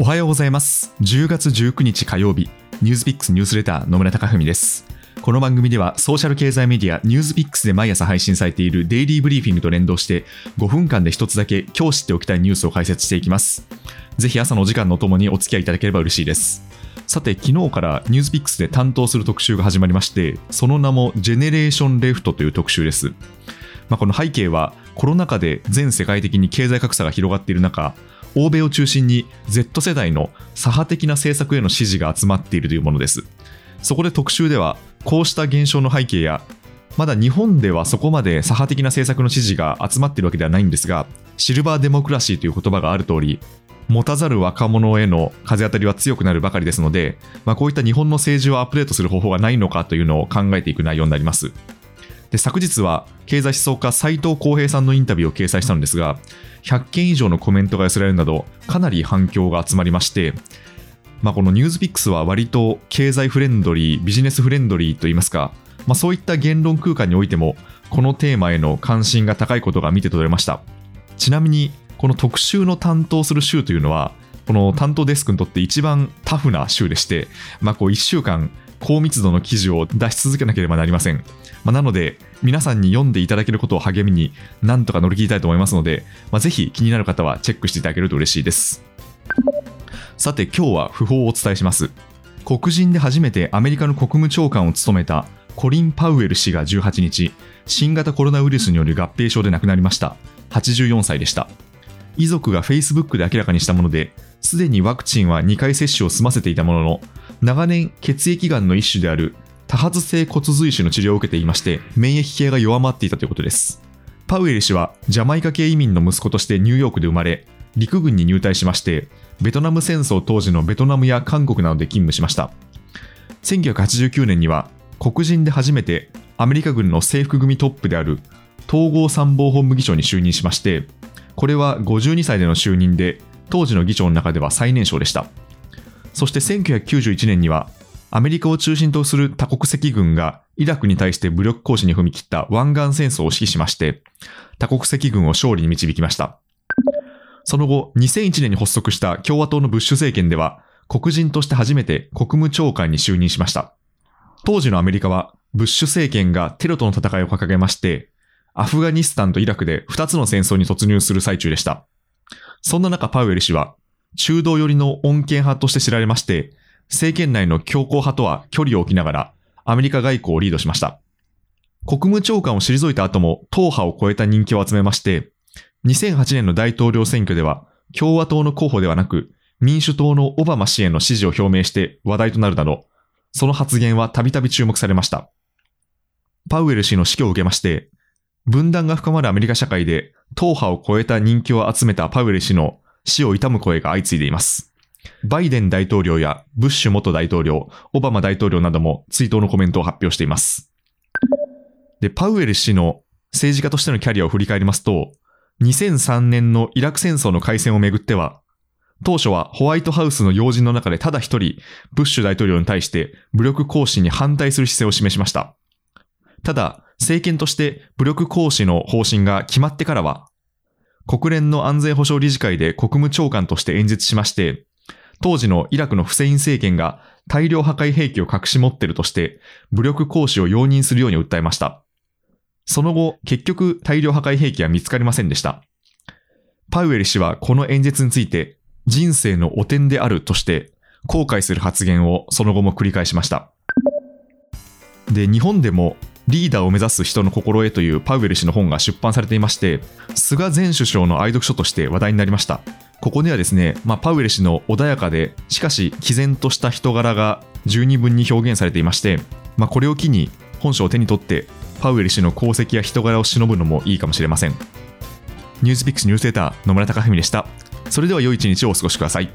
おはようございます。10月19日火曜日ニュースピックスニュースレター野村貴文です。この番組ではソーシャル経済メディアニュースピックスで毎朝配信されているデイリーブリーフィングと連動して5分間で一つだけ今日知っておきたいニュースを解説していきます。ぜひ朝の時間のともにお付き合いいただければ嬉しいです。さて昨日からニュースピックスで担当する特集が始まりましてその名もジェネレーションレフトという特集です。まあ、この背景はコロナ禍で全世界的に経済格差が広がっている中欧米を中心に Z 世代の左派的な政策への支持が集まっているというものです。そこで特集ではこうした現象の背景やまだ日本ではそこまで左派的な政策の支持が集まっているわけではないんですがシルバーデモクラシーという言葉がある通り持たざる若者への風当たりは強くなるばかりですので、まあ、こういった日本の政治をアップデートする方法がないのかというのを考えていく内容になります。で昨日は経済思想家斉藤浩平さんのインタビューを掲載したのですが100件以上のコメントが寄せられるなどかなり反響が集まりましてまあ、このニュースピックスは割と経済フレンドリービジネスフレンドリーといいますか、まあ、そういった言論空間においてもこのテーマへの関心が高いことが見て取れました。ちなみにこの特集の担当する週というのはこの担当デスクにとって一番タフな週でして、まあ、こう1週間高密度の記事を出し続けなければなりません。まあ、なので、皆さんに読んでいただけることを励みに、なんとか乗り切りたいと思いますので、まあ、ぜひ気になる方はチェックしていただけると嬉しいです。さて、今日は訃報をお伝えします。黒人で初めてアメリカの国務長官を務めたコリン・パウエル氏が18日、新型コロナウイルスによる合併症で亡くなりました。84歳でした。遺族が Facebook で明らかにしたもので、すでにワクチンは2回接種を済ませていたものの、長年血液がんの一種である多発性骨髄腫の治療を受けていまして、免疫系が弱まっていたということです。パウエル氏はジャマイカ系移民の息子としてニューヨークで生まれ、陸軍に入隊しまして、ベトナム戦争当時のベトナムや韓国などで勤務しました。1989年には黒人で初めてアメリカ軍の制服組トップである統合参謀本部議長に就任しまして、これは52歳での就任で、当時の議長の中では最年少でした。そして1991年には、アメリカを中心とする多国籍軍がイラクに対して武力行使に踏み切った湾岸戦争を指揮しまして、多国籍軍を勝利に導きました。その後、2001年に発足した共和党のブッシュ政権では、黒人として初めて国務長官に就任しました。当時のアメリカは、ブッシュ政権がテロとの戦いを掲げまして、アフガニスタンとイラクで2つの戦争に突入する最中でした。そんな中、パウエル氏は、中道寄りの穏健派として知られまして、政権内の強硬派とは距離を置きながら、アメリカ外交をリードしました。国務長官を退いた後も党派を超えた人気を集めまして、2008年の大統領選挙では、共和党の候補ではなく、民主党のオバマ氏への支持を表明して話題となるなど、その発言はたびたび注目されました。パウエル氏の死去を受けまして、分断が深まるアメリカ社会で党派を超えた人気を集めたパウエル氏の死を悼む声が相次いでいます。バイデン大統領やブッシュ元大統領、オバマ大統領なども追悼のコメントを発表しています。で、パウエル氏の政治家としてのキャリアを振り返りますと、2003年のイラク戦争の開戦をめぐっては、当初はホワイトハウスの要人の中でただ一人、ブッシュ大統領に対して武力行使に反対する姿勢を示しました。ただ、政権として武力行使の方針が決まってからは、国連の安全保障理事会で国務長官として演説しまして、当時のイラクのフセイン政権が大量破壊兵器を隠し持っているとして、武力行使を容認するように訴えました。その後、結局大量破壊兵器は見つかりませんでした。パウエル氏はこの演説について、人生の汚点であるとして、後悔する発言をその後も繰り返しました。で、日本でもリーダーを目指す人の心得というパウエル氏の本が出版されていまして、菅前首相の愛読書として話題になりました。ここではですね、まあ、パウエル氏の穏やかで、しかし毅然とした人柄が十二分に表現されていまして、まあ、これを機に本書を手に取ってパウエル氏の功績や人柄を忍ぶのもいいかもしれません。ニュースピックスニュースレター野村貴文でした。それでは良い一日をお過ごしください。